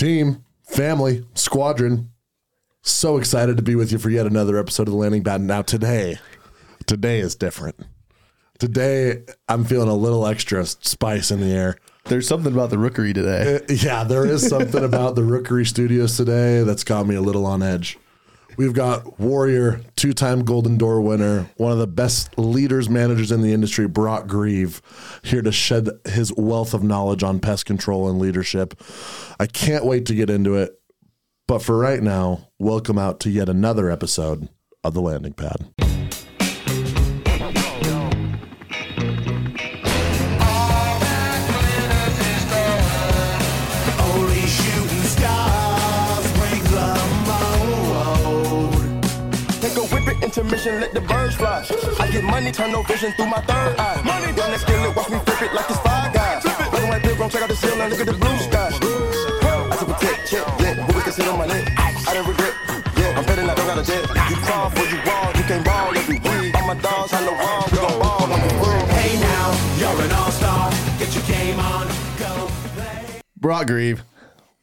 team, family, squadron. So excited to be with you for yet another episode of the Landing Pad. Now today, today is different. Today I'm feeling a little extra spice in the air. There's something about the rookery today. Uh, yeah, there is something about the Rookery Studios today that's got me a little on edge. We've got Warrior, two time Golden Door winner, one of the best leaders, managers in the industry, Brock Grieve, here to shed his wealth of knowledge on pest control and leadership. I can't wait to get into it. But for right now, welcome out to yet another episode of The Landing Pad. Fly. I get money, turn no vision through my third eye. Money, run that skillet, watch me flip it like it's five guys. Black and white pilgrim, check out the ceiling, look at the blue sky. I took a tech, check, yeah, but we can sit on my neck. I didn't regret, yeah, I'm betting I don't got a debt. You crawl for you wall, you can't ball every week. All my dogs, I know wrong, we gon' ball on the world. Hey now, you're an all-star. Get your game on, go play. Brock Grieve,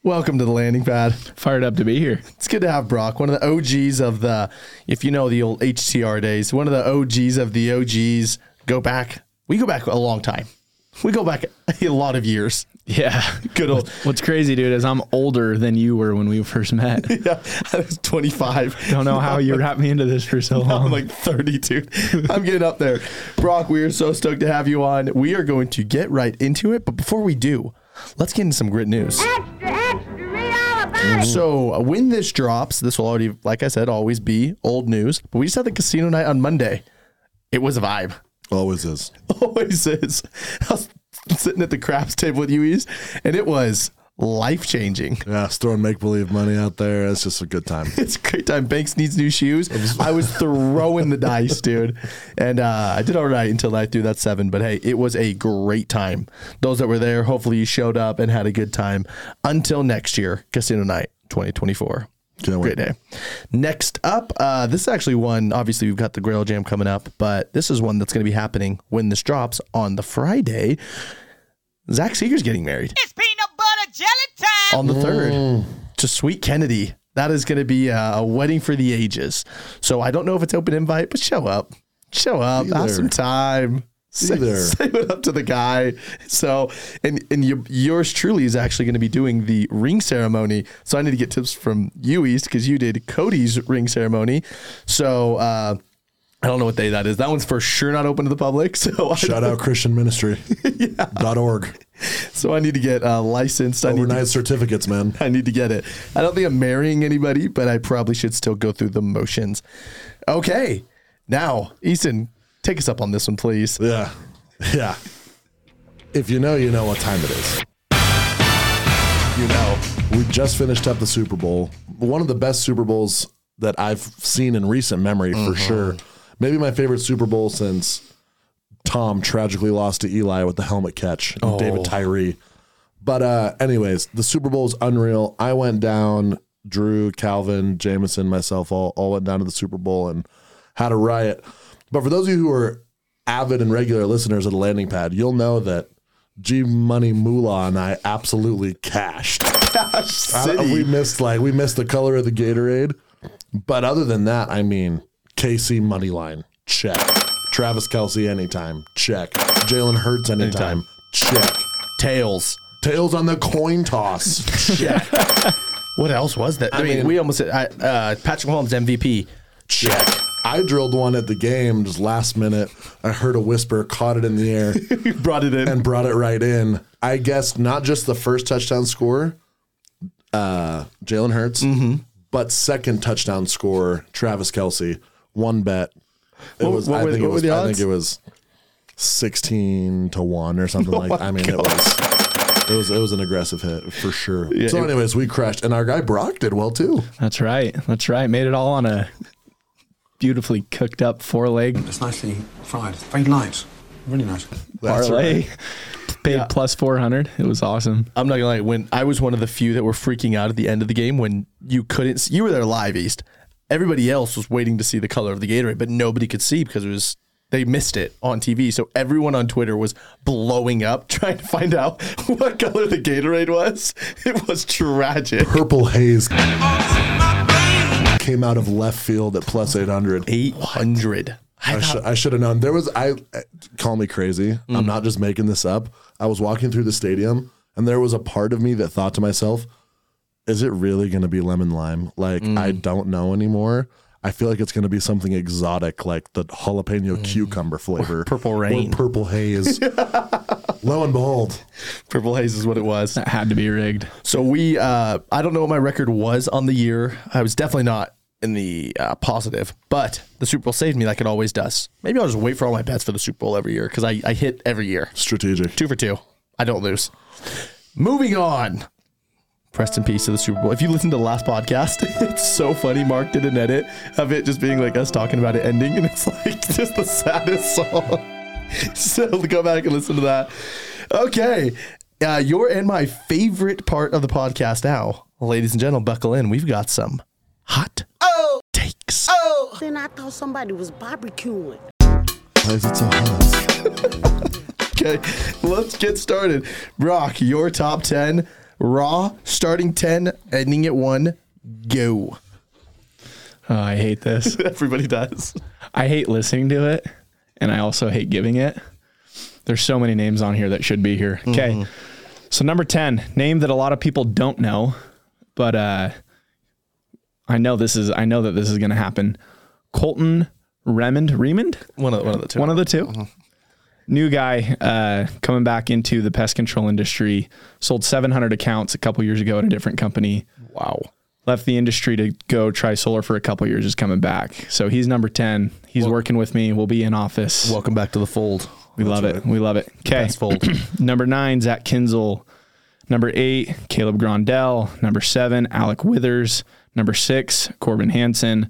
welcome to the landing pad. Fired up to be here. It's good to have Brock, one of the OGs of the, if you know the old HCR days, one of the OGs of the OGs. Go back, we go back a long time. We go back a lot of years. Yeah. Good old. What's crazy, dude, is I'm older than you were when we first met. Yeah, I was 25. Don't know how you wrapped me into this for so long. I'm like 32. I'm getting up there. Brock, we are so stoked to have you on. We are going to get right into it. But before we do, let's get into some grit news. Extra, extra, read all about it. So uh, when this drops, this will already, like I said, always be old news. But we just had the casino night on Monday. It was a vibe. Always is. Always is. I was sitting at the craps table with you, Ease, and it was life changing. Yeah, it's throwing make believe money out there. It's just a good time. It's a great time. Banks needs new shoes. I was throwing the dice, dude, and uh, I did all right until I threw that seven. But hey, it was a great time. Those that were there, hopefully you showed up and had a good time. Until next year, Casino Night 2024. Can't wait. Great day. Next up, uh, this is actually one. Obviously, we've got the Grail Jam coming up, but this is one that's going to be happening when this drops on the Friday. Zach Seeger's getting married It's peanut butter jelly time. on the third to Sweet Kennedy. That is going to be a, a wedding for the ages. So I don't know if it's open invite, but show up. Show up. Be Have there. some time. Say, there. it up to the guy. So, and and you, yours truly is actually going to be doing the ring ceremony. So I need to get tips from you, East, because you did Cody's ring ceremony. So uh, I don't know what day that is. That one's for sure not open to the public. So Shout out Christian Ministry. dot org. So I need to get uh, licensed. I need to certificates, man. I need to get it. I don't think I'm marrying anybody, but I probably should still go through the motions. Okay. Now, Easton, take us up on this one, please. Yeah. Yeah. If you know, you know what time it is. You know. We just finished up the Super Bowl. One of the best Super Bowls that I've seen in recent memory, for sure. Maybe my favorite Super Bowl since Tom tragically lost to Eli with the helmet catch and David Tyree. But uh anyways, the Super Bowl is unreal. I went down, Drew, Calvin, Jameson, myself, all, all went down to the Super Bowl and had a riot. But for those of you who are avid and regular listeners of the landing pad, you'll know that G Money Moolah and I absolutely cashed. I don't- we missed like we missed the color of the Gatorade, but other than that, I mean, KC money line check. Travis Kelce anytime check. Jalen Hurts anytime, check. Tails. Tails on the coin toss check. What else was that? I, I mean, mean- we almost said uh, Patrick Mahomes MVP. check. I drilled one at the game just last minute. I heard a whisper, caught it in the air, Brought it in. and brought it right in. I guess not just the first touchdown score, uh, Jalen Hurts, but second touchdown score, Travis Kelce. One bet. It What- was. what I were- think it was. the I think it was sixteen to one or something oh like. I mean, it was. It was it was an aggressive hit for sure. so, anyways, we crashed, and our guy Brock did well too. That's right. That's right. Made it all on a beautifully cooked up four leg It's nicely fried. Very light. Really nice. That's parlay. right. Paid plus 400. It was awesome. I'm not gonna lie. When I was one of the few that were freaking out at the end of the game when you couldn't, see, you were there live, East. Everybody else was waiting to see the color of the Gatorade, but nobody could see because it was they missed it on TV. So everyone on Twitter was blowing up trying to find out what color the Gatorade was. It was tragic. Purple haze came out of left field at plus 800. 800. I, should I should have known. There was I call me crazy. I'm mm. not just making this up. I was walking through the stadium and there was a part of me that thought to myself, is it really going to be lemon lime? Like I don't know anymore. I feel like it's going to be something exotic like the jalapeno cucumber flavor. Purple rain. Or purple haze. Lo and behold, Purple Haze is what it was. That had to be rigged. So we, uh, I don't know what my record was on the year. I was definitely not in the uh, positive, but the Super Bowl saved me like it always does. Maybe I'll just wait for all my bets for the Super Bowl every year because I, I hit every year. strategic. Two for two. I don't lose. Moving on. Rest in peace to the Super Bowl. If you listen to the last podcast, it's so funny. Mark did an edit of it just being like us talking about it ending, and it's like just the saddest song. So go back and listen to that. Okay. Uh, you're in my favorite part of the podcast now, ladies and gentlemen, buckle in. We've got some hot oh. takes. Oh. Then I thought somebody was barbecuing. Why is it so hot? Okay, let's get started. Brock, your top 10. Raw, starting 10, ending at 1. Go. Oh, I hate this. Everybody does. I hate listening to it, and I also hate giving it. There's so many names on here that should be here. Okay. So number 10, name that a lot of people don't know, but uh I know this is I know that this is going to happen. Colton Remond, Remond? One of, one of the two. One of the 2 New guy uh, coming back into the pest control industry. Sold 700 accounts a couple years ago at a different company. wow. Left the industry to go try solar for a couple years. Is coming back. So he's number 10. He's working with me. We'll be in office. Welcome back to the fold. we love it. We love it. Okay. Fold. Number nine, Zach Kinzel. Number eight, Caleb Grondell. Number seven, Alec Withers. Number six, Corbin Hansen.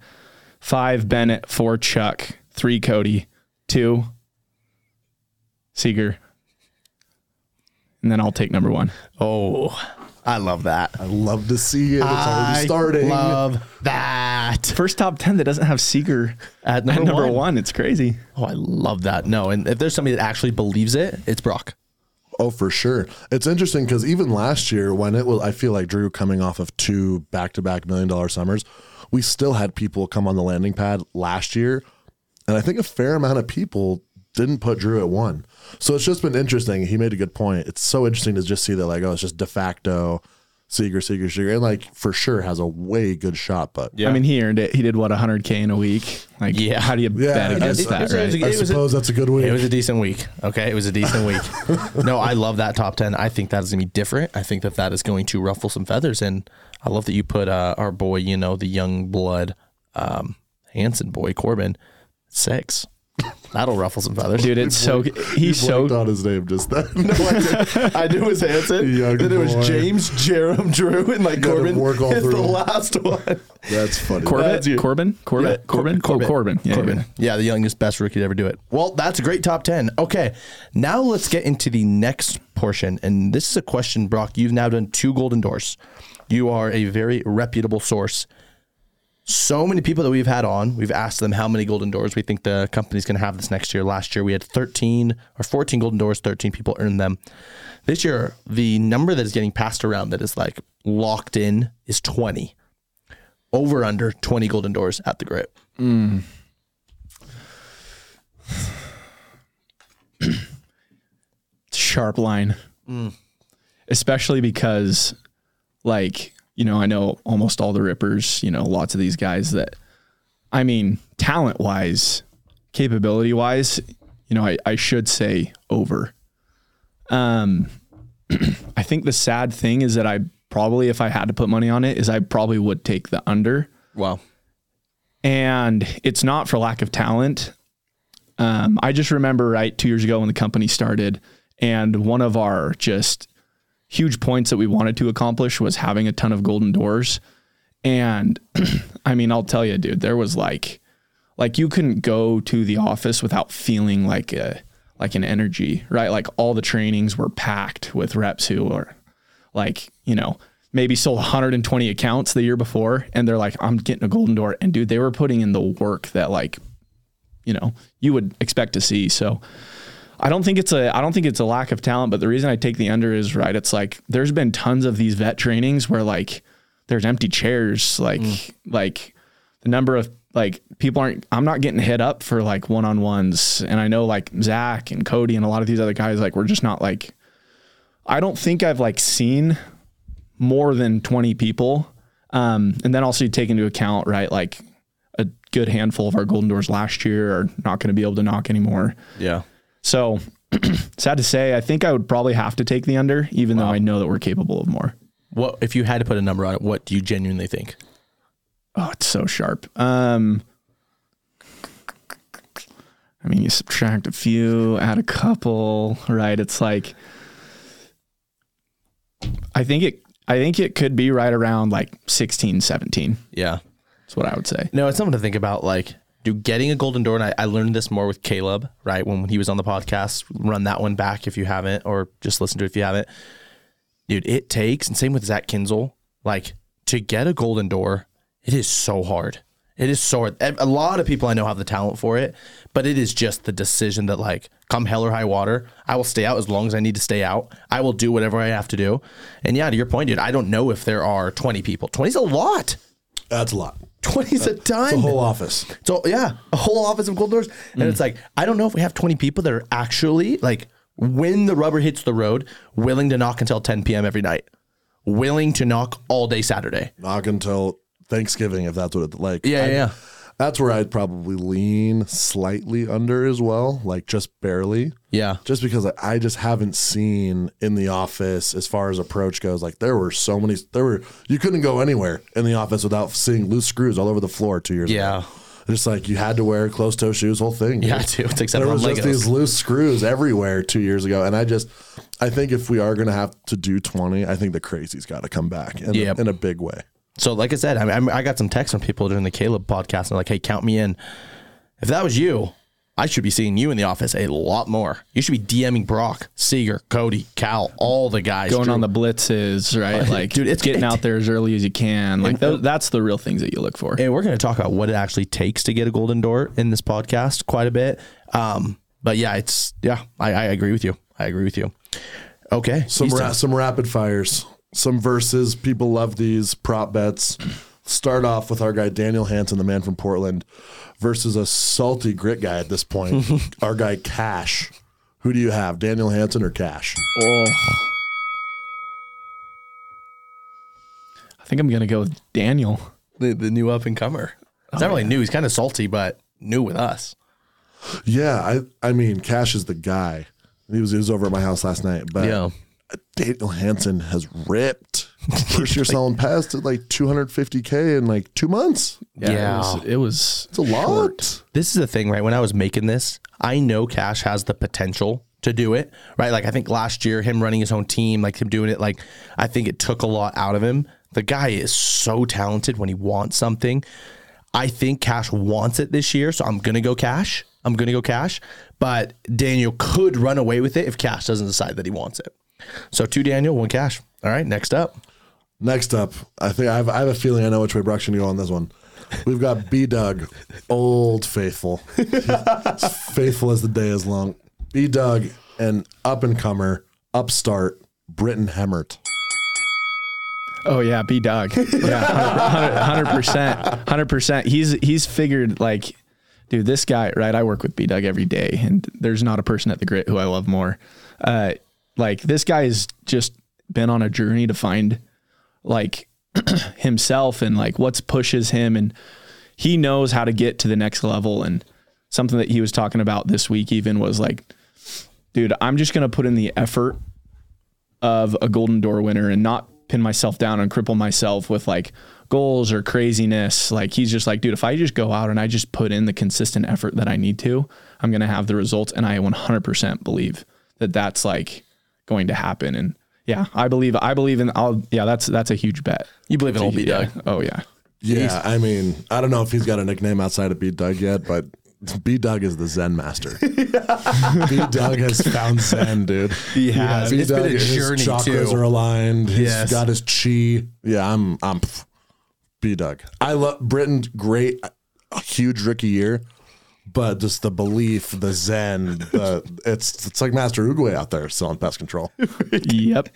Five, Bennett. Four, Chuck. Three, Cody. Two, Seeger. And then I'll take number one. Oh, I love that. I love to see it. It's already starting. I love that. First top 10 that doesn't have Seeger At at number number, one. one. It's crazy. Oh, I love that. No, and if there's somebody that actually believes it, it's Brock. Oh, for sure. It's interesting because even last year, when it was, I feel like Drew coming off of two back to back million dollar summers, we still had people come on the landing pad last year. And I think a fair amount of people didn't put Drew at one. So it's just been interesting. He made a good point. It's so interesting to just see that, like, oh, it's just de facto Seeger, Seeger, Seeger. And, like, for sure has a way good shot. But Yeah. I mean, he earned it. He did what, 100K in a week? Like, Yeah. how do you Yeah, bet against it- that, it's- right? it's- I It was a- suppose that's a good week. It was a decent week. Okay, it was a decent week. no, I love that top ten. I think that is gonna be different. I think that that is going to ruffle some feathers, and I love that you put uh, our boy, you know, the young blood, um, Hanson boy Corbin, six. That'll ruffle some feathers, Dude, it's so You he's blanked so on his name just then. No, I. I knew it was Hanson. Young then it was boy. James, Jerem, Drew, and like Gotta Corbin work all is the last one. That's funny. Corbett, That's you. Corbin, Corbett, Corbin, Cor- Oh, Corbin. Yeah, Corbin. yeah. Yeah, the youngest, best rookie to ever do it. Well, that's a great top 10. Okay, now let's get into the next portion. And this is a question, Brock. You've now done two Golden Doors. You are a very reputable source. So many people that we've had on, we've asked them how many Golden Doors we think the company's going to have this next year. Last year, we had 13 or 14 Golden Doors, 13 people earned them. This year, the number that is getting passed around that is like locked in is 20 over under 20 golden doors at the grit. Mm. sharp line. Mm. Especially because, like, you know, I know almost all the Rippers, you know, lots of these guys that, I mean, talent wise, capability wise, you know, I, I should say over. Um, I think the sad thing is that I probably, if I had to put money on it, is I probably would take the under. Wow. and it's not for lack of talent. Um, I just remember right two years ago when the company started, and one of our just huge points that we wanted to accomplish was having a ton of golden doors. And I mean, I'll tell you, dude, there was like, like you couldn't go to the office without feeling like a like an energy, right? Like all the trainings were packed with reps who are like, you know, maybe sold 120 accounts the year before and they're like, I'm getting a golden door. And dude, they were putting in the work that like, you know you would expect to see. So I don't think it's a I don't think it's a lack of talent, but the reason I take the under is right. It's like there's been tons of these vet trainings where like there's empty chairs, like like the number of like people aren't I'm not getting hit up for like one on ones. And I know like Zach and Cody and a lot of these other guys, like we're just not like I don't think I've like seen more than 20 people. Um, and then also you take into account, right, like a good handful of our golden doors last year are not going to be able to knock anymore. Yeah. So sad to say, I think I would probably have to take the under, even though I know that we're capable of more. What if you had to put a number on it? What do you genuinely think? Oh, it's so sharp. Um, I mean, you subtract a few, add a couple, right? It's like, I think it, I think it could be right around like 16, 17. Yeah. That's what I would say. No, it's something to think about. Like, do getting a golden door, and I, I learned this more with Caleb, right? When he was on the podcast, run that one back if you haven't, or just listen to it if you haven't. Dude, it takes, and same with Zach Kinzel, like to get a golden door, it is so hard. It is so hard. A lot of people I know have the talent for it, but it is just the decision that, like, come hell or high water, I will stay out as long as I need to stay out. I will do whatever I have to do. And yeah, to your point, dude, I don't know if there are 20 people. 20 is a lot. That's a lot. 20 is a ton. It's a whole office. So yeah, a whole office of gold doors, and hmm. it's like I don't know if we have twenty people that are actually like when the rubber hits the road, willing to knock until ten p.m. every night, willing to knock all day Saturday. Knock until Thanksgiving, if that's what it like. Yeah, I- yeah. That's where I'd probably lean slightly under as well, like just barely. Yeah, Just because I, I just haven't seen in the office as far as approach goes. Like there were so many, there were you couldn't go anywhere in the office without seeing loose screws all over the floor two years Yeah. ago. Yeah. Just like you had to wear closed toe shoes, whole thing. Yeah, dude. too. It's except there was just these loose screws everywhere two years ago, and I just, I think if we are going to have to do twenty, I think the crazy's got to come back in, Yep. in a big way. So, like I said, I, I, I got some texts from people during the Caleb podcast, and they're like, "Hey, count me in." If that was you, I should be seeing you in the office a lot more. You should be DMing Brock, Seeger, Cody, Cal, all the guys Going Drew. on the blitzes, right? Like, Dude, it's- getting it- out there as early as you can. Like, tho- that's the real things that you look for. And we're going to talk about what it actually takes to get a golden door in this podcast quite a bit. Um, but yeah, it's yeah, I, I agree with you. I agree with you. Okay, Some ra- some rapid fires, some verses. People love these prop bets. Start off with our guy Daniel Hanson, the man from Portland, versus a salty grit guy at this point. our guy Cash. Who do you have, Daniel Hanson or Cash? Oh. I think I'm gonna go with Daniel. the, the new up and comer. It's not oh, really new. He's kind of salty, but new with us. Yeah, I I mean Cash is the guy. He was he was over at my house last night, but Yeah. Daniel Hansen has ripped. First year selling pest at like 250k in like two months. Yeah. It was, it was It's a lot. This is the thing, right? When I was making this, I know Cash has the potential to do it, right? Like I think last year, him running his own team, like him doing it, like I think it took a lot out of him. The guy is so talented when he wants something. I think Cash wants it this year, so I'm gonna go Cash. I'm gonna go Cash, but Daniel could run away with it if Cash doesn't decide that he wants it. So two Daniel, one Cash. All right, next up. Next up, I think I have, I have a feeling I know which way Brock's going to go on this one. We've got B Doug, old faithful, faithful as the day is long. B Doug and up and comer, upstart, Britton Hemmert. Oh yeah, B Dog. Yeah, hundred percent, hundred percent. He's he's figured like, dude, this guy, right? I work with B Dog every day, and there's not a person at the Grit who I love more. Uh, like this guy has just been on a journey to find like himself and like what's pushes him, and he knows how to get to the next level. And something that he was talking about this week even was like, dude, I'm just gonna put in the effort of a golden door winner and not pin myself down and cripple myself with like goals or craziness. Like he's just like, dude, if I just go out and I just put in the consistent effort that I need to, I'm going to have the results. And I 100% believe that that's like going to happen. And yeah, I believe, I believe in, I'll, yeah, that's, that's a huge bet. You believe in old B Doug? Oh yeah. Yeah, I mean, I don't know if he's got a nickname outside of B Doug yet, but B Doug is the Zen master. B Doug has found Zen, dude. He has. It's been a his chakras too. are aligned. He's Yes. got his chi. Yeah, I'm I'm B Doug. I love Britton. Great, a huge rookie year. But just the belief, the zen, the it's it's like Master Oogway out there selling pest control. yep.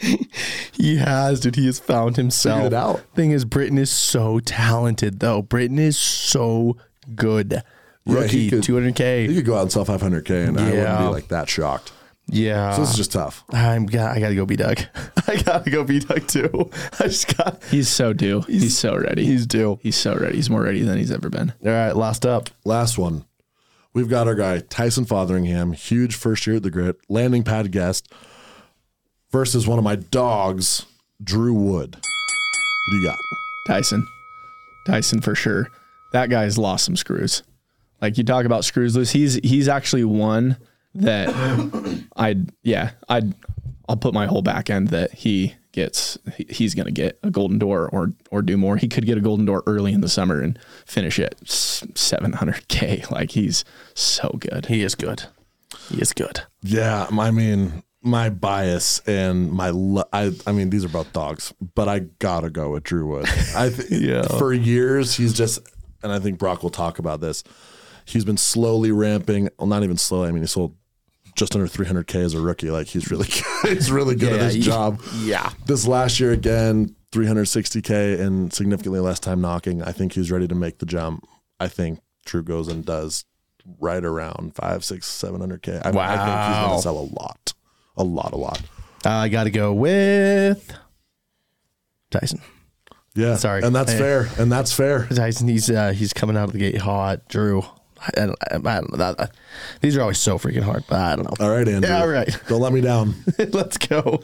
He has, dude. He has found himself. Figured it out. Thing is, Britton is so talented, though. Britton is so good. Rookie, he 200K. You could go out and sell 500k, and I wouldn't Yeah. be like that shocked. yeah. So this is just tough. I'm got, I gotta go B Doug. I gotta go B Doug too. I just got. He's so due. He's, so ready. He's due. He's so ready. He's more ready than he's ever been. All right, last up. Last one. We've got our guy Tyson Fotheringham, huge first year at the grit, landing pad guest, versus one of my dogs, Drew Wood. What do you got? Tyson. Tyson for sure. That guy's lost some screws. Like you talk about screws loose. He's he's actually one that I'd yeah, I'd I'll put my whole back end that he gets he's gonna get a golden door or or do more. He could get a golden door early in the summer and finish it seven hundred K. Like he's so good. He is good. He is good. Yeah, I mean, my bias and my lo- I I mean, these are both dogs, but I gotta go with Drew Wood. I th- Yeah. For years, he's just, and I think Brock will talk about this. He's been slowly ramping. Well, not even slowly. I mean, he sold just under 300k as a rookie. Like he's really good. he's really good at his he- job. yeah. This last year again, 360k and significantly less time knocking. I think he's ready to make the jump. I think Drew goes and does right around five, six, seven hundred k. I, I think he's going to sell a lot, a lot, a lot. I gotta go with Tyson. Yeah, Sorry. and that's Hey. fair, and that's fair. Tyson, he's uh, he's coming out of the gate hot. Drew, I, I, don't- I don't know. That, these are always so freaking hard, but I don't know. All right, Andrew. Yeah, all right. Don't let me down. let's go.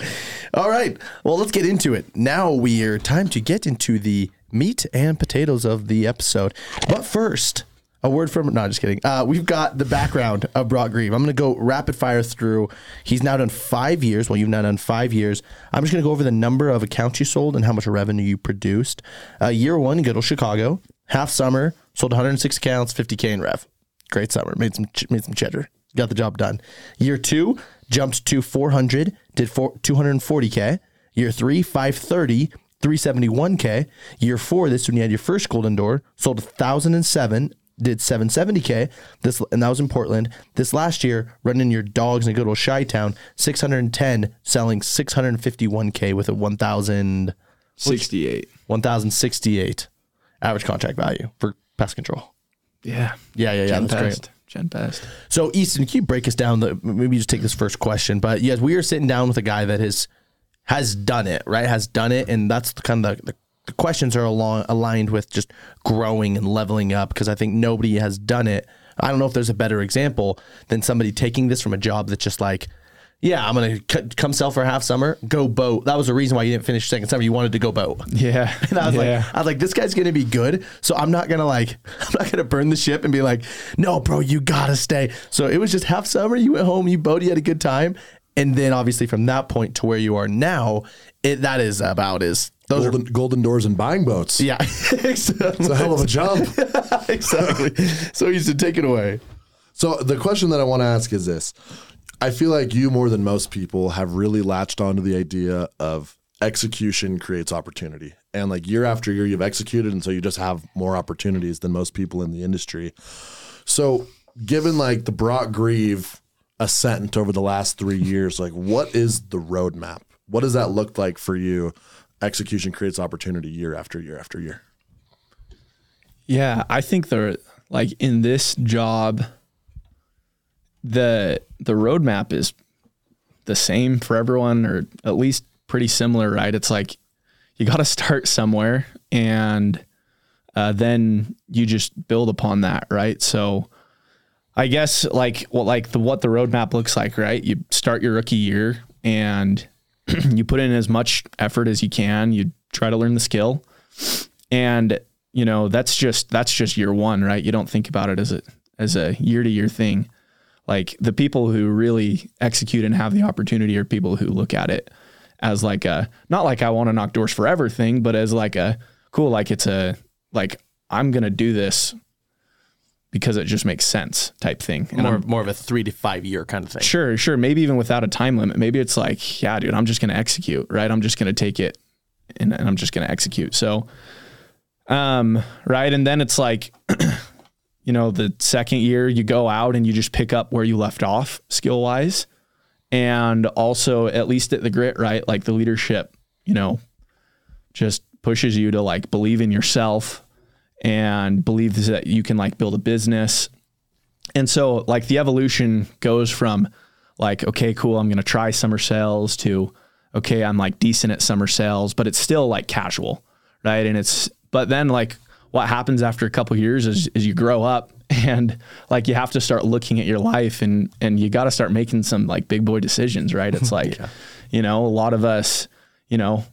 All right. Well, let's get into it. Now we are time to get into the meat and potatoes of the episode. But first, a word from no, just kidding. Uh, we've got the background of Brock Grieve. I'm going to go rapid fire through. He's now done five years. Well, you've now done five years. I'm just going to go over the number of accounts you sold and how much revenue you produced. Uh, year one, good old Chicago. Half summer, sold 106 accounts, 50k in rev. Great summer. Made some ch- made some cheddar. Got the job done. Year two, jumped to 400, did four, 240k. Year three, 530, 371k. Year four, this when you had your first golden door, sold 1,007, did 770k. This and that was in Portland. This last year, running your dogs in a good old Chi Town, 610, selling 651k with a 1,000, 68. 1,068 average contract value for pest control. Yeah. Yeah, yeah, yeah. Gen That's great. Pest. Gen Pest. So, Easton, can you break us down? The maybe just take this first question, but yes, we are sitting down with a guy that has has done it, right? Has done it, and that's the kind of the, the questions are along aligned with just growing and leveling up because I think nobody has done it. I don't know if there's a better example than somebody taking this from a job that's just like, yeah, I'm gonna c- come sell for half summer, go boat. That was the reason why you didn't finish second summer. You wanted to go boat. Yeah. And I was yeah. like, I was like, this guy's gonna be good. So I'm not gonna like, I'm not gonna burn the ship and be like, no, bro, you gotta stay. So it was just half summer. You went home, you boated, you had a good time, and then obviously from that point to where you are now, it that is about is those golden, golden doors and buying boats. are yeah, It's a hell of a jump. exactly. So he said, take it away. So the question that I want to ask is this: I feel like you more than most people have really latched onto the idea of execution creates opportunity, and like year after year you've executed, and so you just have more opportunities than most people in the industry. So, given like the Brock Grieve ascent over the last three years, like what is the roadmap? What does that look like for you? Execution creates opportunity year after year after year. Yeah, I think the like in this job, the the roadmap is the same for everyone, or at least pretty similar, right? It's like you got to start somewhere, and uh, then you just build upon that, right? So, I guess like what like the what the roadmap looks like, right? You start your rookie year, and you put in as much effort as you can. You try to learn the skill, and you know that's just that's just year one right you don't think about it as a as a year to year thing like the people who really execute and have the opportunity are people who look at it as like a not like i want to knock doors forever thing but as like a cool like it's a like i'm gonna do this because it just makes sense type thing and More I'm, more of a three to five year kind of thing. Sure, sure. Maybe even without a time limit. Maybe it's like, yeah, dude, I'm just going to execute, right? I'm just going to take it and, and I'm just going to execute. So, um, right. And then it's like, you know, the second year you go out and you just pick up where you left off skill wise. And also, at least at the grit, right? Like the leadership, you know, just pushes you to like believe in yourself and believe that you can like build a business. And so, like, the evolution goes from like, okay, cool, I'm going to try summer sales to, okay, I'm like decent at summer sales, but it's still like casual, right? And it's, but then like what happens after a couple years is, is you grow up and like you have to start looking at your life and, and you got to start making some like big boy decisions, right? It's like, you know, a lot of us, you know,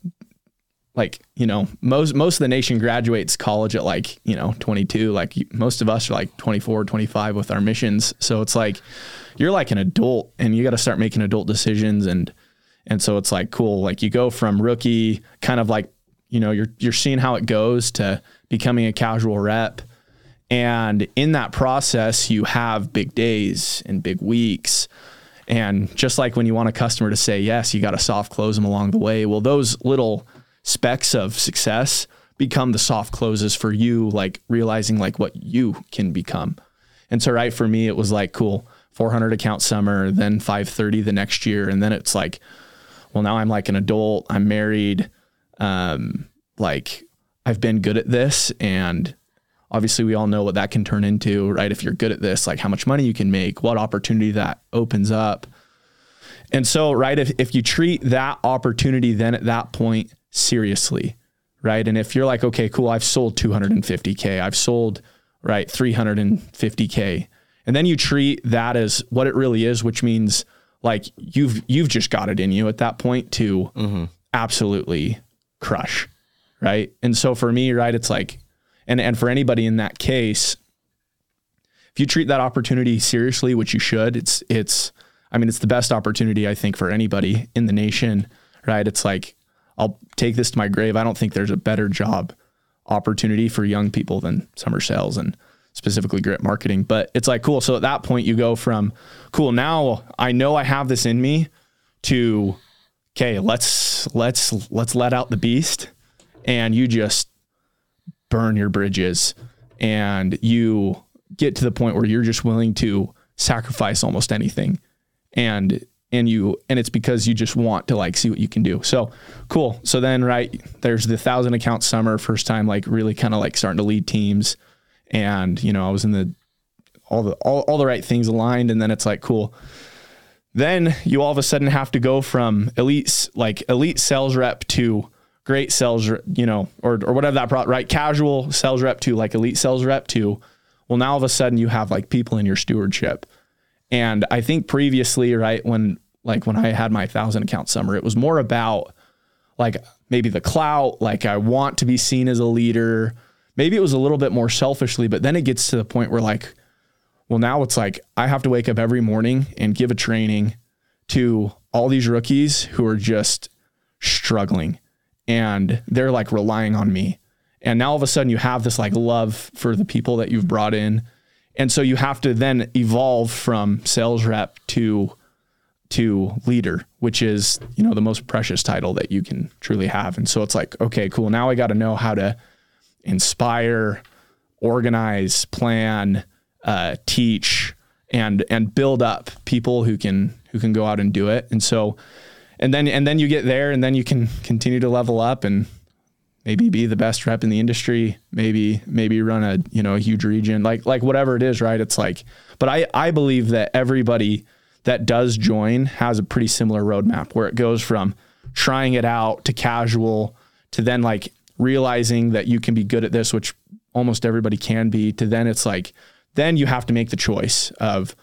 like you know most most of the nation graduates college at like you know 22 like most of us are like 24 25 with our missions so it's like you're like an adult and you got to start making adult decisions and and so it's like cool like you go from rookie kind of like you know you're you're seeing how it goes to becoming a casual rep and in that process you have big days and big weeks and just like when you want a customer to say yes, you got to soft close them along the way. Well, those little specks of success become the soft closes for you, like realizing like what you can become. And so, right for me, it was like cool, 400 account summer, then 530 the next year, and then it's like, well, now I'm like an adult, I'm married, um, like I've been good at this, and obviously we all know what that can turn into, right? If you're good at this, like how much money you can make, what opportunity that opens up. And so, right, if, if you treat that opportunity then at that point seriously, right? And if you're like, okay, cool, I've sold 250K, I've sold, right, 350K. And then you treat that as what it really is, which means like you've you've just got it in you at that point to mm-hmm. absolutely crush. Right. And so for me, right, it's like and and for anybody in that case, if you treat that opportunity seriously, which you should, it's it's I mean, it's the best opportunity I think for anybody in the nation, right? It's like I'll take this to my grave. I don't think there's a better job opportunity for young people than summer sales and specifically grit marketing. But it's like cool. So at that point you go from cool, now I know I have this in me to okay, let's let's let's let out the beast and you just burn your bridges and you get to the point where you're just willing to sacrifice almost anything. And and you and it's because you just want to like see what you can do. So cool. So then right there's the thousand account summer first time like really kind of like starting to lead teams. And you know i was in the all the all, all the right things aligned and then it's like cool. Then you all of a sudden have to go from elite like elite sales rep to great sales you know or or whatever that pro- right? Casual sales rep to like elite sales rep to well now all of a sudden you have like people in your stewardship. And i think previously right when like when i had my thousand account summer it was more about like maybe the clout like i want to be seen as a leader. Maybe it was a little bit more selfishly but then it gets to the point where like well, now it's like I have to wake up every morning and give a training to all these rookies who are just struggling and they're like relying on me. And now all of a sudden you have this like love for the people that you've brought in. And so you have to then evolve from sales rep to to leader, which is, you know, the most precious title that you can truly have. And so it's like, okay, cool. Now I got to know how to inspire, organize, plan, uh, teach, and and build up people who can who can go out and do it. And so, and then and then you get there, and then you can continue to level up and maybe be the best rep in the industry. Maybe maybe run a you know a huge region, like like whatever it is, right? It's like, but I I believe that everybody that does join has a pretty similar roadmap where it goes from trying it out to casual to then like realizing that you can be good at this, which almost everybody can be, to then it's like, then you have to make the choice of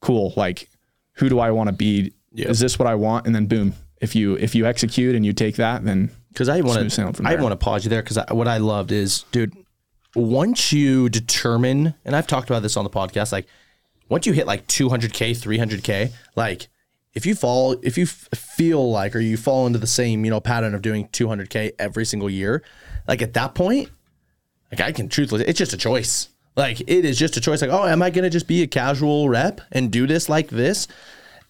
cool, like who do I want to be? Is this what I want? And then boom, if you if you execute and you take that, then Because I want to, I want to pause you there because what I loved is, dude, once you determine, and I've talked about this on the podcast, like once you hit like 200k, 300k, like if you fall, if you f- feel like, or you fall into the same, you know, pattern of doing 200k every single year, like at that point, like I can truthfully, it's just a choice. Like it is just a choice. Like, oh, am I gonna just be a casual rep and do this like this?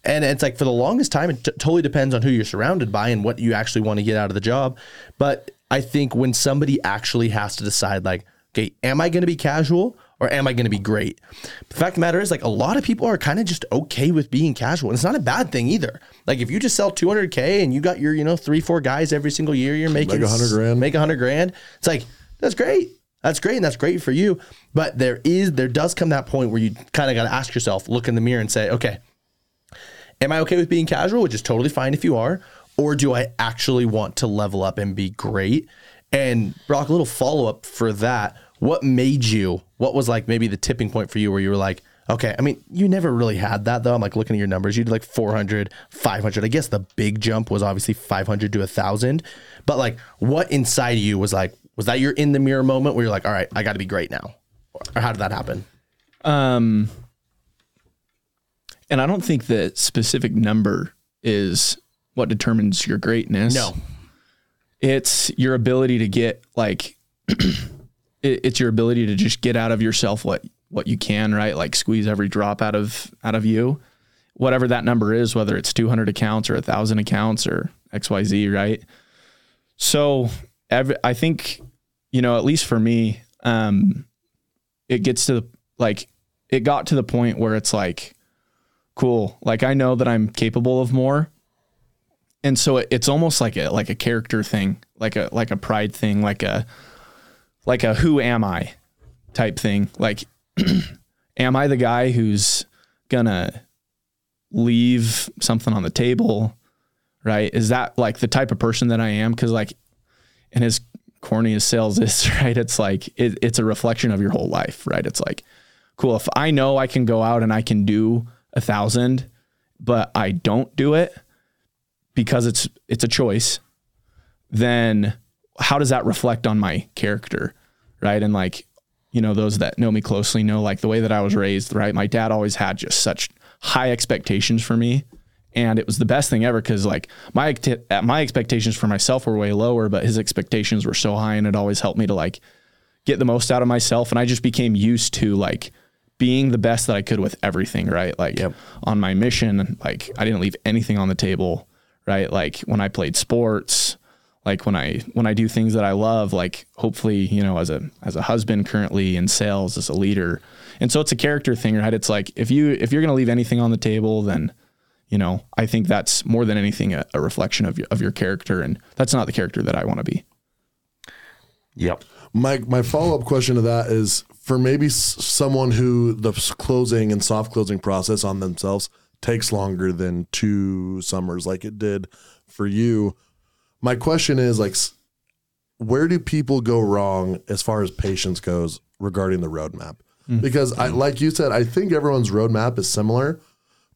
And it's like for the longest time, it t- totally depends on who you're surrounded by and what you actually want to get out of the job. But I think when somebody actually has to decide, like, okay, am I going to be casual or am I going to be great? The fact of the matter is, like, a lot of people are kind of just okay with being casual. And it's not a bad thing either. Like, if you just sell 200K and you got your, you know, three, four guys every single year, you're making 100 grand. Make 100 grand. It's like, that's great. That's great. And that's great for you. But there is, there does come that point where you kind of got to ask yourself, look in the mirror and say, okay, am I okay with being casual, which is totally fine if you are, or do I actually want to level up and be great? And Brock, a little follow up for that. What made you? What was like maybe the tipping point for you where you were like, okay, I mean, you never really had that though. I'm like looking at your numbers. You did like 400, 500. I guess the big jump was obviously 500 to a 1,000. But like, what inside you was like, was that your in the mirror moment where you're like, all right, I got to be great now? Or how did that happen? Um, and I don't think the specific number is what determines your greatness. No. It's your ability to get like it, it's your ability to just get out of yourself what what you can, right? Like squeeze every drop out of out of you. Whatever that number is, whether it's 200 accounts or 1000 accounts or XYZ, right? So, every, I think you know, at least for me, um it gets to the like it got to the point where it's like cool. Like i know that i'm capable of more. And so it, it's almost like a like a character thing like a like a pride thing like a like a who am i type thing. Like am i the guy who's gonna leave something on the table right? Is that like the type of person that i am? Because like and as corny as sales is right? It's like it, it's a reflection of your whole life right? It's like cool if i know i can go out and i can do a thousand but i don't do it because it's it's a choice then how does that reflect on my character right? And like you know those that know me closely know like the way that i was raised right? My dad always had just such high expectations for me and it was the best thing ever because like my my expectations for myself were way lower but his expectations were so high and it always helped me to like get the most out of myself and i just became used to like being the best that i could with everything right? Like on my mission like i didn't leave anything on the table right? Like when i played sports like when i when i do things that i love like hopefully you know as a as a husband currently in sales as a leader. And so it's a character thing right? It's like if you if you're going to leave anything on the table then you know i think that's more than anything a, a reflection of your, of your character and that's not the character that i want to be. Yep. My my follow up question to that is for maybe s- someone who the closing and soft closing process on themselves takes longer than two summers, like it did for you. My question is like, where do people go wrong as far as patience goes regarding the roadmap? Hmm. Because I, like you said, I think everyone's roadmap is similar,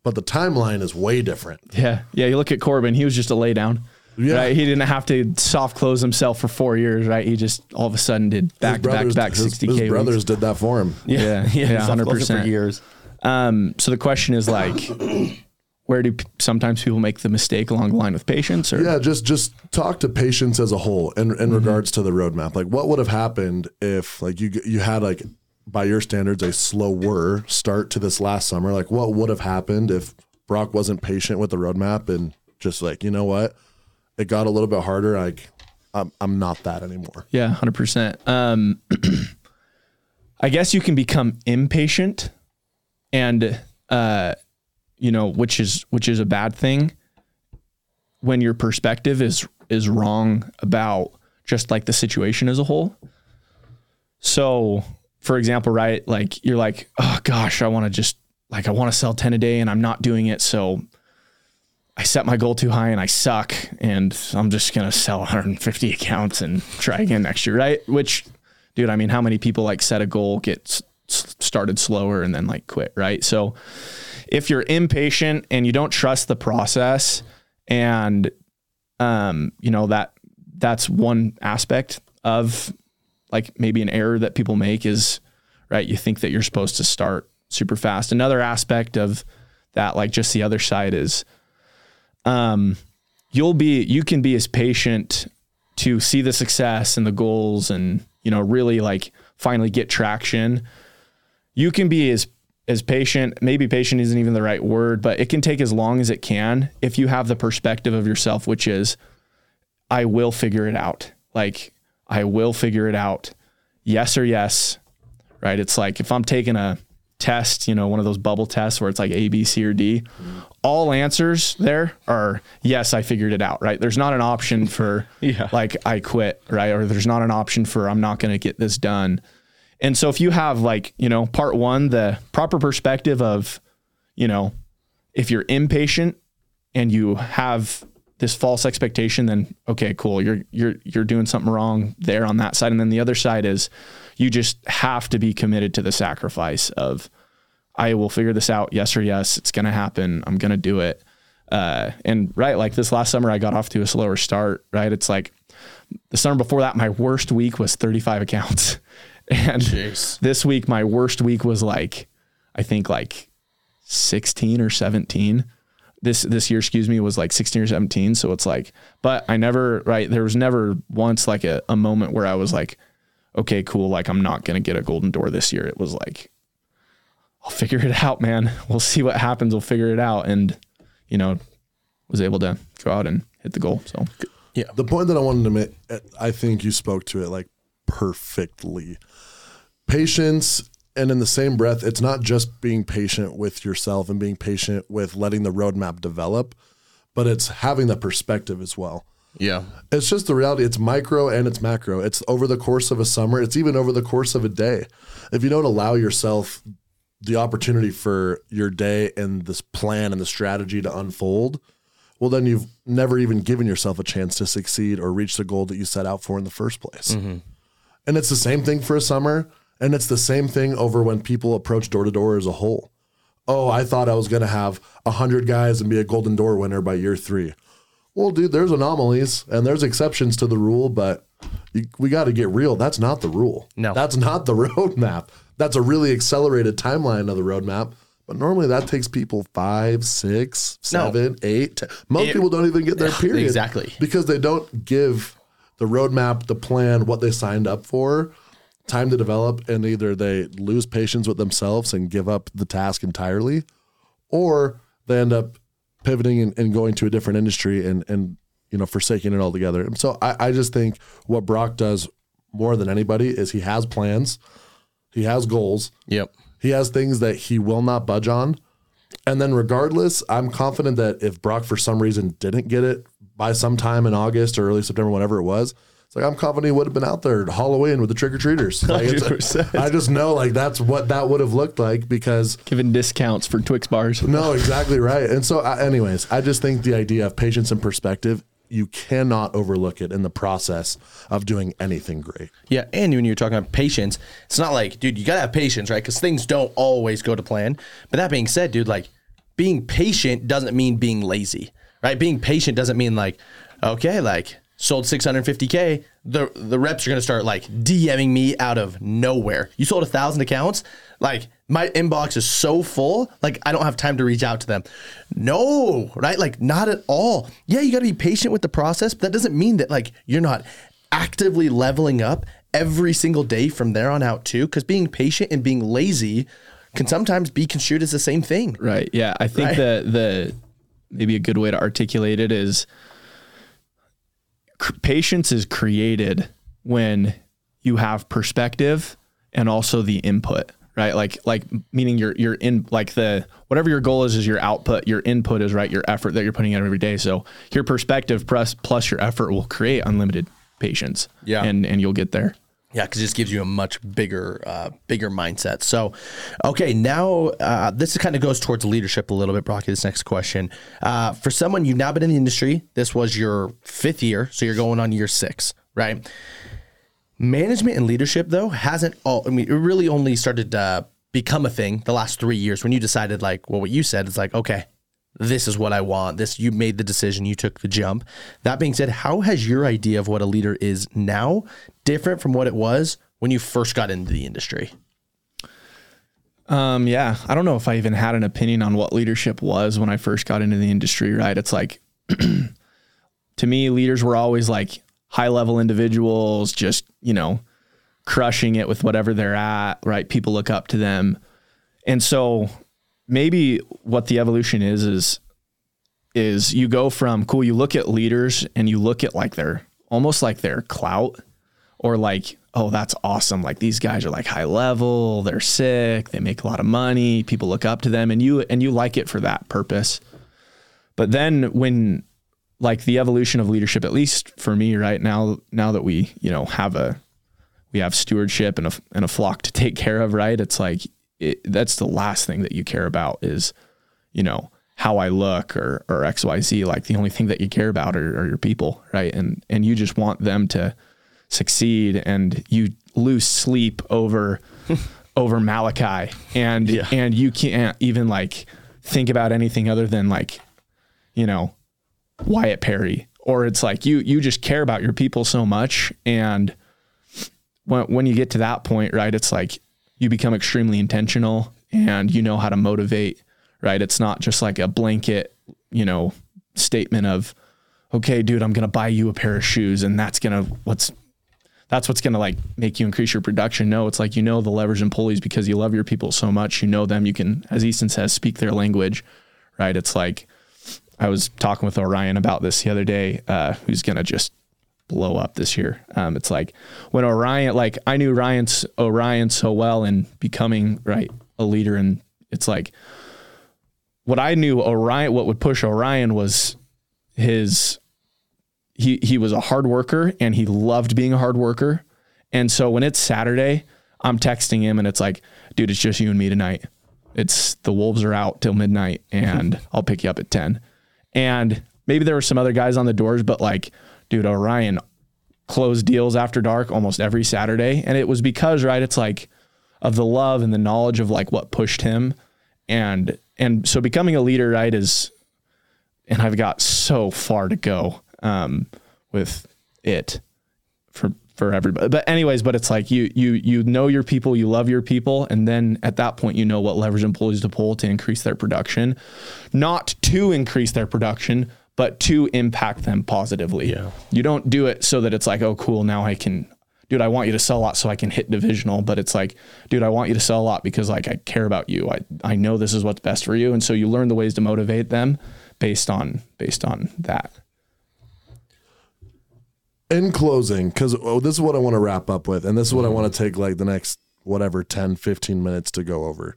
but the timeline is way different. yeah yeah you look at corbin he was just a laydown Yeah. right he didn't have to soft close himself for four years right he just all of a sudden did back to back to back 60k his weeks. brothers did that for him. yeah yeah, Soft closing 100% years. Um, so the question is like, where do p- sometimes people make the mistake along the line with patience? Or Yeah, just just talk to patience as a whole in in regards to the roadmap. Like, what would have happened if like you you had like by your standards a slower start to this last summer? Like, what would have happened if Brock wasn't patient with the roadmap and just like you know what, it got a little bit harder. Like, I'm I'm not that anymore. yeah, hundred percent. Um, I guess you can become impatient, and uh, you know, which is which is a bad thing when your perspective is is wrong about just like the situation as a whole. So, for example, right, like you're like, oh gosh, I want to just like I want to sell 10 a day and I'm not doing it, so I set my goal too high and I suck and I'm just going to sell 150 accounts and try again next year, right? Which dude, I mean, how many people like set a goal, get started slower and then like quit, right? So, if you're impatient and you don't trust the process and um you know that that's one aspect of like maybe an error that people make is right you think that you're supposed to start super fast another aspect of that like just the other side is um you'll be you can be as patient to see the success and the goals and you know really like finally get traction. You can be as as patient maybe patient isn't even the right word but it can take as long as it can if you have the perspective of yourself which is i will figure it out. Like i will figure it out. Yes or yes right? It's like if I'm taking a test, you know, one of those bubble tests where it's like A, B, C, or D, all answers there are yes, I figured it out, right? There's not an option for Yeah. like I quit, right? Or there's not an option for I'm not going to get this done. And so if you have like, you know, part one, the proper perspective of, you know, if you're impatient and you have this false expectation, then okay, cool. You're you're you're doing something wrong there on that side. And then the other side is you just have to be committed to the sacrifice of I will figure this out. Yes or yes, it's gonna happen. I'm gonna do it. Uh, and right, like this last summer, I got off to a slower start. Right, it's like the summer before that, my worst week was 35 accounts, and Jeez. this week my worst week was like I think like 16 or 17 this this year excuse me was like 16 or 17 so it's like but i never right there was never once like a, a moment where i was like okay cool like i'm not gonna get a golden door this year it was like i'll figure it out man we'll see what happens we'll figure it out and you know was able to go out and hit the goal so yeah. The point that I wanted to make, I think you spoke to it like perfectly. Patience, and in the same breath, it's not just being patient with yourself and being patient with letting the roadmap develop, but it's having the perspective as well. Yeah. It's just the reality. It's micro and it's macro. It's over the course of a summer. It's even over the course of a day. If you don't allow yourself the opportunity for your day and this plan and the strategy to unfold, well, then you've never even given yourself a chance to succeed or reach the goal that you set out for in the first place. Mm-hmm. And it's the same thing for a summer. And it's the same thing over when people approach door to door as a whole. Oh, I thought I was going to have 100 guys and be a golden door winner by year three. Well, dude, there's anomalies and there's exceptions to the rule, but you, we got to get real. That's not the rule. No. That's not the roadmap. That's a really accelerated timeline of the roadmap. But normally that takes people five, six, No. seven, eight. ten. Most It- people don't even get their period. Exactly. Because they don't give the roadmap, the plan, what they signed up for, time to develop, and either they lose patience with themselves and give up the task entirely, or they end up pivoting and, and going to a different industry and and you know forsaking it altogether. And so I, I just think what Brock does more than anybody is he has plans, he has goals, Yep. he has things that he will not budge on. And then, regardless, I'm confident that if Brock for some reason didn't get it by sometime in August or early September, whatever it was, it's like I'm confident he would have been out there at Halloween with the trick or treaters. Like, I just know like that's what that would have looked like because giving discounts for twix bars no, exactly right. And so, I, anyways, I just think the idea of patience and perspective, you cannot overlook it in the process of doing anything great. Yeah, and when you're talking about patience, it's not like, dude, you gotta have patience, right? Because things don't always go to plan. But that being said, dude, like being patient doesn't mean being lazy, right? Being patient doesn't mean like, okay, like sold 650k, the the reps are gonna start like DMing me out of nowhere. You sold a thousand accounts, like my inbox is so full, like I don't have time to reach out to them. No, right? Like not at all. Yeah, you gotta be patient with the process, but that doesn't mean that like you're not actively leveling up every single day from there on out too because being patient and being lazy can sometimes be construed as the same thing Right. Yeah. I think Right. the the maybe a good way to articulate it is patience is created when you have perspective and also the input, right? Like like meaning your your in like the whatever your goal is is your output, your input is right your effort that you're putting in every day. So your perspective plus plus your effort will create unlimited patience. Yeah. And and you'll get there. Yeah because just gives you a much bigger uh, bigger mindset. So okay now uh, this kind of goes towards leadership a little bit brocky this next question. Uh, for someone you've now been in the industry this was your fifth year so you're going on year six right? Management and leadership though hasn't all i mean it really only started to become a thing the last three years when you decided like well what you said is like okay this is what i want this you made the decision you took the jump that being said how has your idea of what a leader is now different from what it was when you first got into the industry Um, yeah, I don't know if I even had an opinion on what leadership was when I first got into the industry, right? It's like, to me, leaders were always like high level individuals, just, you know, crushing it with whatever they're at, right? People look up to them. And so maybe what the evolution is, is, is you go from cool, you look at leaders and you look at like their almost like their clout or like oh, that's awesome. Like these guys are like high level, they're sick, they make a lot of money, people look up to them and you and you like it for that purpose. But then when like the evolution of leadership, at least for me right now, now that we, you know, have a we have stewardship and a and a flock to take care of, right? It's like it, that's the last thing that you care about is, you know, how I look or or X Y Z. Like the only thing that you care about are, are your people, right? And and you just want them to succeed, and you lose sleep over over Malachi, and and you can't even like think about anything other than like, you know, Wyatt Perry, or it's like you you just care about your people so much, and when when you get to that point, right, it's like you become extremely intentional and you know how to motivate, right? It's not just like a blanket, you know, statement of, okay, dude, I'm gonna buy you a pair of shoes, and that's gonna what's that's what's gonna like make you increase your production. No, it's like you know the levers and pulleys because you love your people so much. You know them. You can, as Easton says, speak their language, right? It's like I was talking with Orion about this the other day, uh, who's gonna just blow up this year. Um, it's like when Orion, like I knew Ryan's Orion so well and becoming right a leader, and it's like what I knew Orion, what would push Orion was his. He he was a hard worker and he loved being a hard worker, and so when it's Saturday, I'm texting him and it's like, dude, it's just you and me tonight. It's the Wolves are out till midnight, and I'll pick you up at ten. And maybe there were some other guys on the doors, but like, dude, Orion closed deals after dark almost every Saturday. And it was because, right, it's like of the love and the knowledge of like what pushed him. And and so becoming a leader, right, is and I've got so far to go um with it for for everybody. But anyways, but it's like you you you know your people, you love your people, and then at that point you know what levers and to pull to increase their production, not to increase their production, but to impact them positively. Yeah. You don't do it so that it's like, oh, cool, now I can. Dude, I want you to sell a lot so I can hit divisional, but it's like, dude, I want you to sell a lot because like I care about you. I I know this is what's best for you, and so you learn the ways to motivate them based on based on that. in closing because oh, this is what i want to wrap up with and this is what i mm-hmm. want to take like the next whatever 10 15 minutes to go over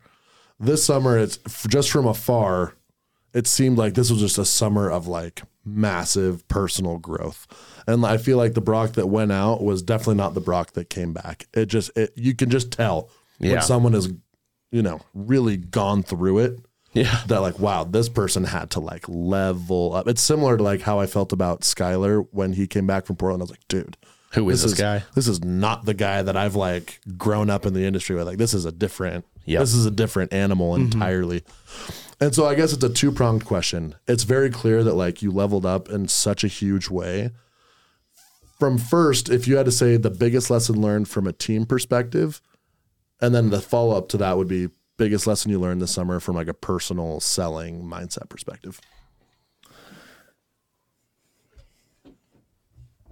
this summer it's f- just from afar it seemed like this was just a summer of like massive personal growth and i feel like the brock that went out was definitely not the brock that came back it just it, you can just tell Yeah. when someone has you know really gone through it Yeah. that like wow this person had to like level up it's similar to like how i felt about skyler when he came back from portland i was like dude Who is this guy? this is not the guy that i've like grown up in the industry with like this is a different Yep. this is a different animal entirely. And so i guess it's a two-pronged question. It's very clear that like you leveled up in such a huge way. From first if you had to say the biggest lesson learned from a team perspective and then the follow-up to that would be biggest lesson you learned this summer from like a personal selling mindset perspective.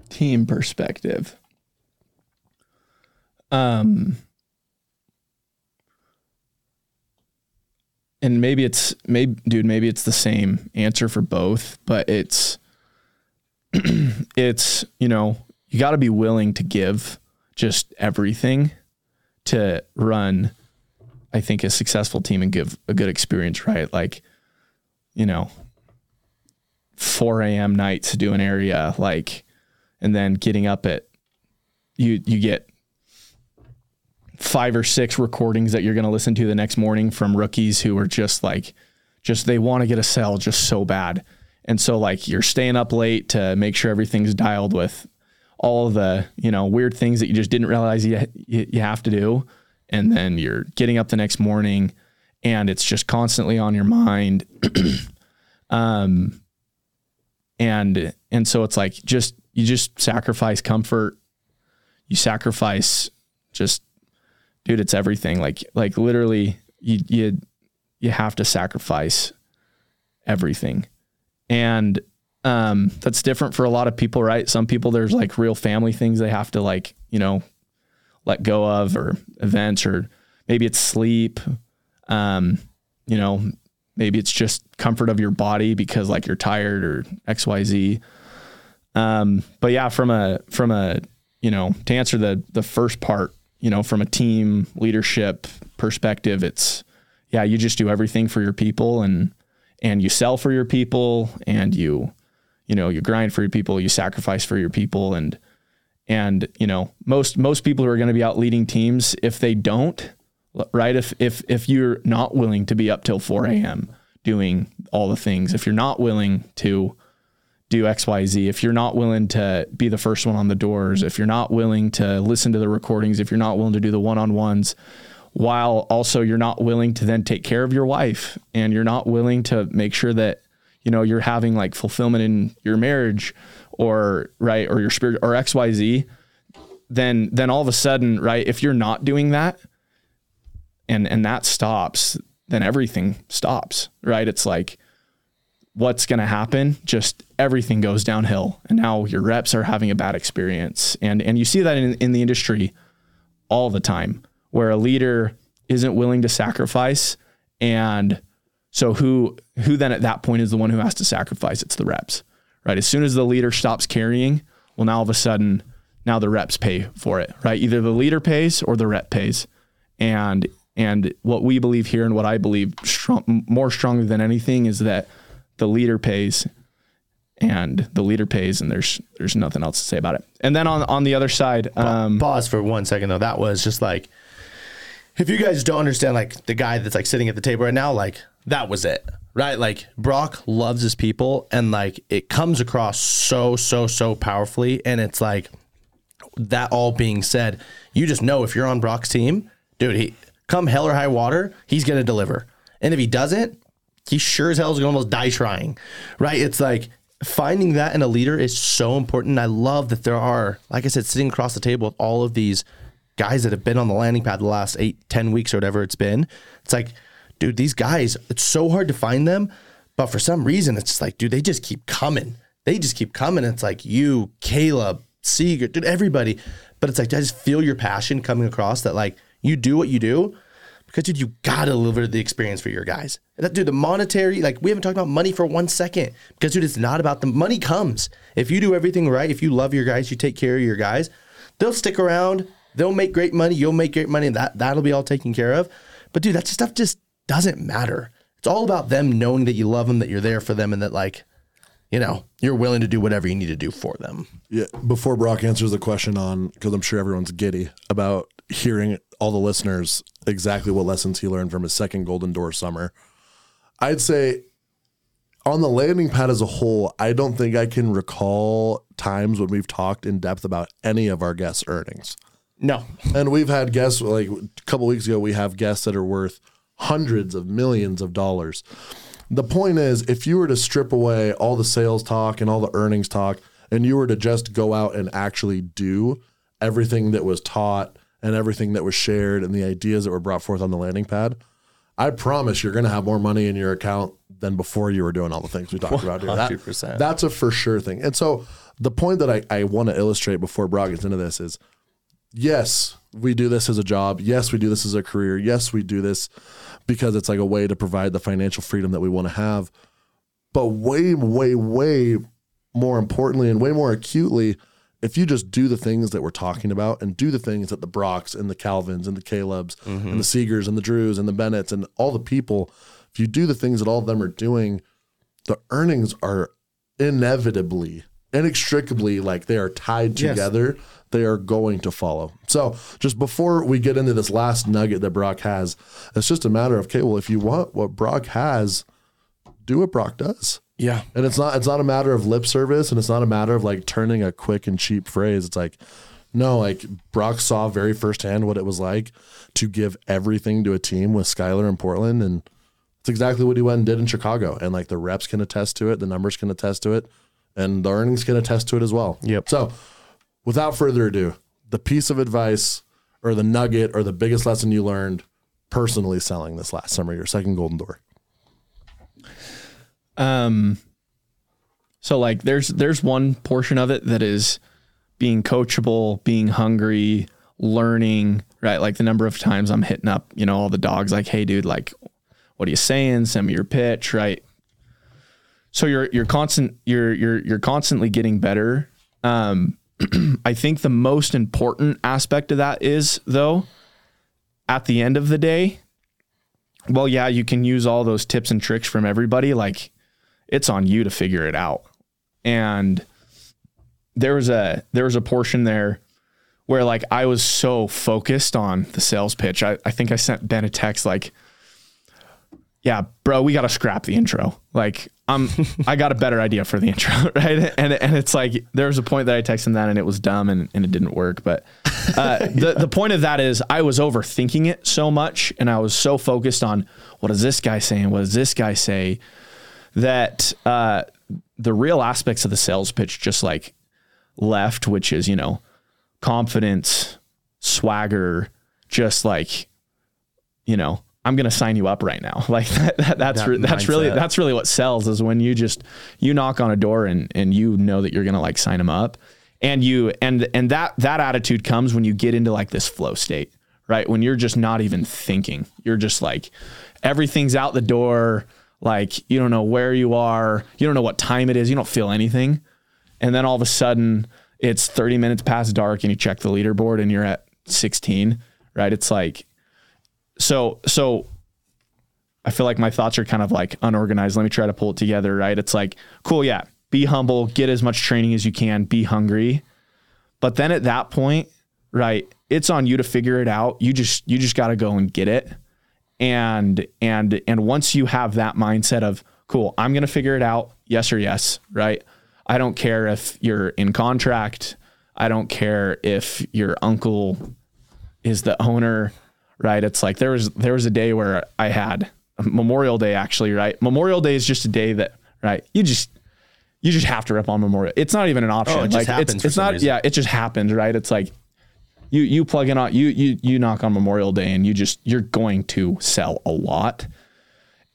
Team perspective. Um, and maybe it's maybe dude, maybe it's the same answer for both, but it's it's you know you got to be willing to give just everything to run. I think a successful team and give a good experience, right? Like, you know, 4 a.m. nights to do an area, like, and then getting up at you you get five or six recordings that you're going to listen to the next morning from rookies who are just like just they want to get a sell just so bad. And so like you're staying up late to make sure everything's dialed with all the you know weird things that you just didn't realize you you, have to do. And then you're getting up the next morning and it's just constantly on your mind. Um and and so it's like just you just sacrifice comfort. You sacrifice just dude it's everything. Like like literally you you you have to sacrifice everything. And um that's different for a lot of people right? Some people there's like real family things they have to like you know let go of or events or maybe it's sleep um you know maybe it's just comfort of your body because like you're tired or xyz um but yeah from a from a you know, to answer the the first part, you know, from a team leadership perspective, it's yeah, you just do everything for your people and and you sell for your people and you you know, you grind for your people, you sacrifice for your people and and you know, most most people who are going to be out leading teams, if they don't, right? If if if you're not willing to be up till 4 a.m. doing all the things, if you're not willing to do XYZ, if you're not willing to be the first one on the doors, if you're not willing to listen to the recordings, if you're not willing to do the one on ones, while also you're not willing to then take care of your wife and you're not willing to make sure that, you know, you're having like fulfillment in your marriage or right or your spirit or XYZ, then then all of a sudden, right, if you're not doing that and and that stops, then everything stops, right? It's like what's going to happen just everything goes downhill. And now your reps are having a bad experience. And and you see that in, in the industry all the time where a leader isn't willing to sacrifice. And so who who then at that point is the one who has to sacrifice? It's the reps right? As soon as the leader stops carrying well now all of a sudden now the reps pay for it right? Either the leader pays or the rep pays. And and what we believe here and what I believe strong, more strongly than anything is that the leader pays and the leader pays and there's there's nothing else to say about it. And then on on the other side, um, Pause for one second though. That was just like, if you guys don't understand, like the guy that's like sitting at the table right now, like that was it, right? Like Brock loves his people, and like it comes across so so so powerfully. And it's like that all being said, you just know if you're on Brock's team, dude, he come hell or high water, he's gonna deliver. And if he doesn't, he sure as hell is gonna almost die trying, right? It's like finding that in a leader is so important. I love that there are, like I said, sitting across the table with all of these guys that have been on the landing pad the last eight, ten weeks or whatever it's been. It's like, dude, these guys, it's so hard to find them, but for some reason, it's like, dude, they just keep coming. They just keep coming. It's like you, Caleb, Seeger, dude, everybody. But it's like I just feel your passion coming across that like you do what you do because dude, you gotta deliver the experience for your guys. That, dude, the monetary, like we haven't talked about money for one second because dude, it's not about the money comes if you do everything right. If you love your guys, you take care of your guys, they'll stick around. They'll make great money. You'll make great money, and that that'll be all taken care of. But dude, that stuff just doesn't matter. It's all about them knowing that you love them, that you're there for them, and that like, you know, you're willing to do whatever you need to do for them. Yeah. Before Brock answers the question on, because I'm sure everyone's giddy about hearing all the listeners exactly what lessons he learned from his second Golden Door summer. I'd say on the landing pad as a whole, I don't think I can recall times when we've talked in depth about any of our guests' earnings. No, And we've had guests like a couple weeks ago, we have guests that are worth hundreds of millions of dollars. The point is, if you were to strip away all the sales talk and all the earnings talk, and you were to just go out and actually do everything that was taught and everything that was shared and the ideas that were brought forth on the landing pad, I promise you're going to have more money in your account than before you were doing all the things we talked about here. That- that's a for sure thing. And so the point that I, I want to illustrate before Brock gets into this is yes, we do this as a job. Yes, we do this as a career. Yes, we do this because it's like a way to provide the financial freedom that we want to have. But way, way, way more importantly and way more acutely, if you just do the things that we're talking about and do the things that the Brocks and the Calvins and the Calebs and mm-hmm. the Seegers and the Drews and the Bennetts and all the people, if you do the things that all of them are doing, the earnings are inevitably, inextricably like they are tied Yes. together. They are going to follow. So, just before we get into this last nugget that Brock has, it's just a matter of okay, well, if you want what Brock has, do what Brock does. Yeah, And it's not it's not a matter of lip service and it's not a matter of like turning a quick and cheap phrase. It's like no, like Brock saw very firsthand what it was like to give everything to a team with Skyler in Portland and it's exactly what he went and did in Chicago. And like the reps can attest to it, the numbers can attest to it, and the earnings can attest to it as well. Yep. So without further ado, the piece of advice or the nugget or the biggest lesson you learned personally selling this last summer, your second golden door. Um, so like there's there's one portion of it that is being coachable, being hungry, learning, right? Like the number of times I'm hitting up, you know, all the dogs like, hey dude, like what are you saying? Send me your pitch, right? So you're you're constant you're you're you're constantly getting better. Um, I think the most important aspect of that is though, at the end of the day, well, yeah, you can use all those tips and tricks from everybody. Like it's on you to figure it out. And there was a there was a portion there where like I was so focused on the sales pitch. I, I think I sent Ben a text like, yeah, bro, we gotta scrap the intro. Like I'm I got a better idea for the intro, right? And and it's like there was a point that I texted him that and it was dumb and, and it didn't work. But uh, the the point of that is I was overthinking it so much and I was so focused on what is this guy saying? What does this guy say? That uh, the real aspects of the sales pitch just like left, which is, you know, confidence, swagger, just like, you know, I'm going to sign you up right now. Like that, that that's That re- that's really that's really what sells is when you just you knock on a door and and you know that you're going to like sign them up. And you and and that that attitude comes when you get into like this flow state, right? When you're just not even thinking. You're just like everything's out the door, like you don't know where you are, you don't know what time it is, you don't feel anything. And then all of a sudden it's 30 minutes past dark and you check the leaderboard and you're at 16, right? It's like so so I feel like my thoughts are kind of like unorganized. Let me try to pull it together, right? It's like, cool, yeah, be humble, get as much training as you can, be hungry. But then at that point, right, it's on you to figure it out. You just you just got to go and get it. And and and once you have that mindset of, cool, I'm going to figure it out, yes or yes, right? I don't care if you're in contract. I don't care if your uncle is the owner, right? It's like there was there was a day where I had Memorial Day actually, right? Memorial Day is just a day that, right? You just you just have to rip on Memorial. It's not even an option. Oh, it just like happens it's it's not reason. yeah, it just happens, right? It's like you you plug in on you you you knock on Memorial Day and you just you're going to sell a lot.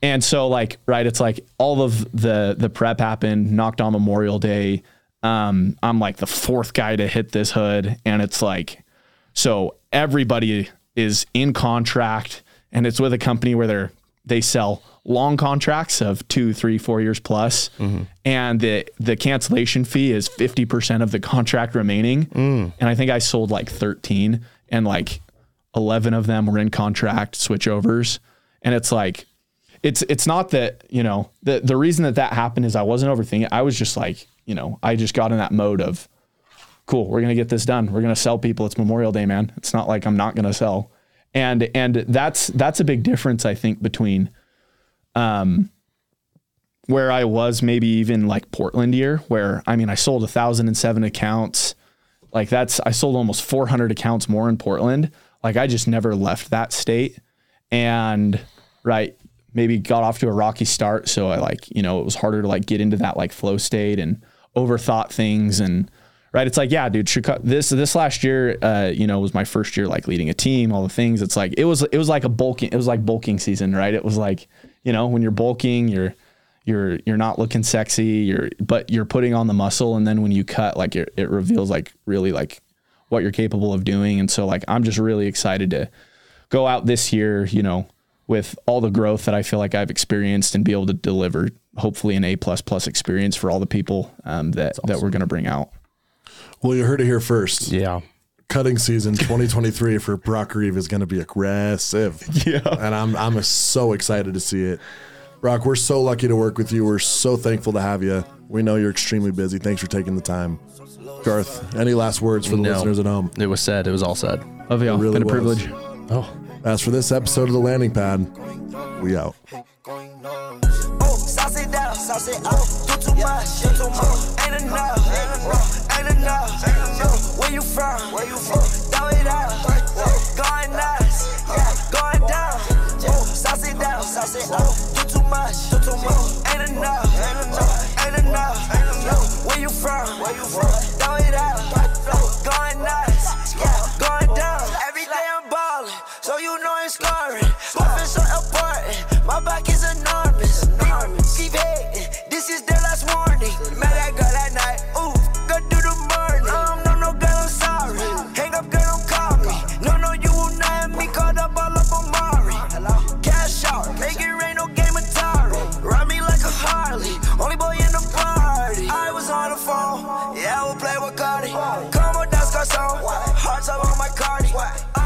And so like, right, it's like all of the the prep happened, knocked on Memorial Day. Um, I'm like the fourth guy to hit this hood, and it's like, so everybody is in contract, and it's with a company where they're they sell long contracts of two, three, four years plus, mm-hmm. and the the cancellation fee is fifty percent of the contract remaining. Mm. And I think I sold like thirteen, and like eleven of them were in contract switchovers, and it's like it's it's not that you know the the reason that that happened is I wasn't overthinking. I was just like you know I just got in that mode of cool. We're gonna get this done. We're gonna sell people. It's Memorial Day, man. It's not like I'm not gonna sell. And and that's that's a big difference I think between um where I was maybe even like Portland year where I mean I sold a thousand and seven accounts. Like that's I sold almost 400 accounts more in Portland. Like I just never left that state and right maybe got off to a rocky start so i like you know it was harder to like get into that like flow state and overthought things and right? It's like yeah dude Chicago, this this last year uh you know was my first year like leading a team all the things. It's like it was it was like a bulking it was like bulking season right? It was like you know when you're bulking you're you're you're not looking sexy you're but you're putting on the muscle and then when you cut like it, it reveals like really like what you're capable of doing. And so like i'm just really excited to go out this year, you know, with all the growth that I feel like I've experienced and be able to deliver hopefully an A plus plus experience for all the people um, that that we're going to bring out. Well, you heard it here first. Yeah. Cutting season 2023 for Brock Grieve is going to be aggressive. Yeah. And I'm I'm so excited to see it. Brock, we're so lucky to work with you. We're so thankful to have you. We know you're extremely busy. Thanks for taking the time. Garth, any last words for the No. listeners at home? It was said. It was all said. Love y'all. It really Been a was. privilege. Oh. As for this episode of the landing pad, we out. Oh, sauce I said, I do too much, do too much. Ain't enough, ain't enough, ain't enough. Where you from? Where you from? Throw it up, going nuts, yeah, going down. Sauce it down, sauce up. Do too much, do too much. Ain't enough, ain't enough, ain't enough. Where you from? Where you from? Throw it up, going nuts, yeah, going down. Every day I'm balling, so you know it's scoring. My so important, my back is enormous. Keep head bitches their last warning. Met that girl at night, ooh, go do the morning. Um, no, no, girl, I'm sorry. Hang up, girl, don't call me. No, no, you will not have me caught up all up on Mari. Cash out, make it rain, no game of Atari. Ride me like a Harley, only boy in the party. I was on the phone, yeah, we'll play with Cardi. Come on, that's got song. Hearts up on my Cardi.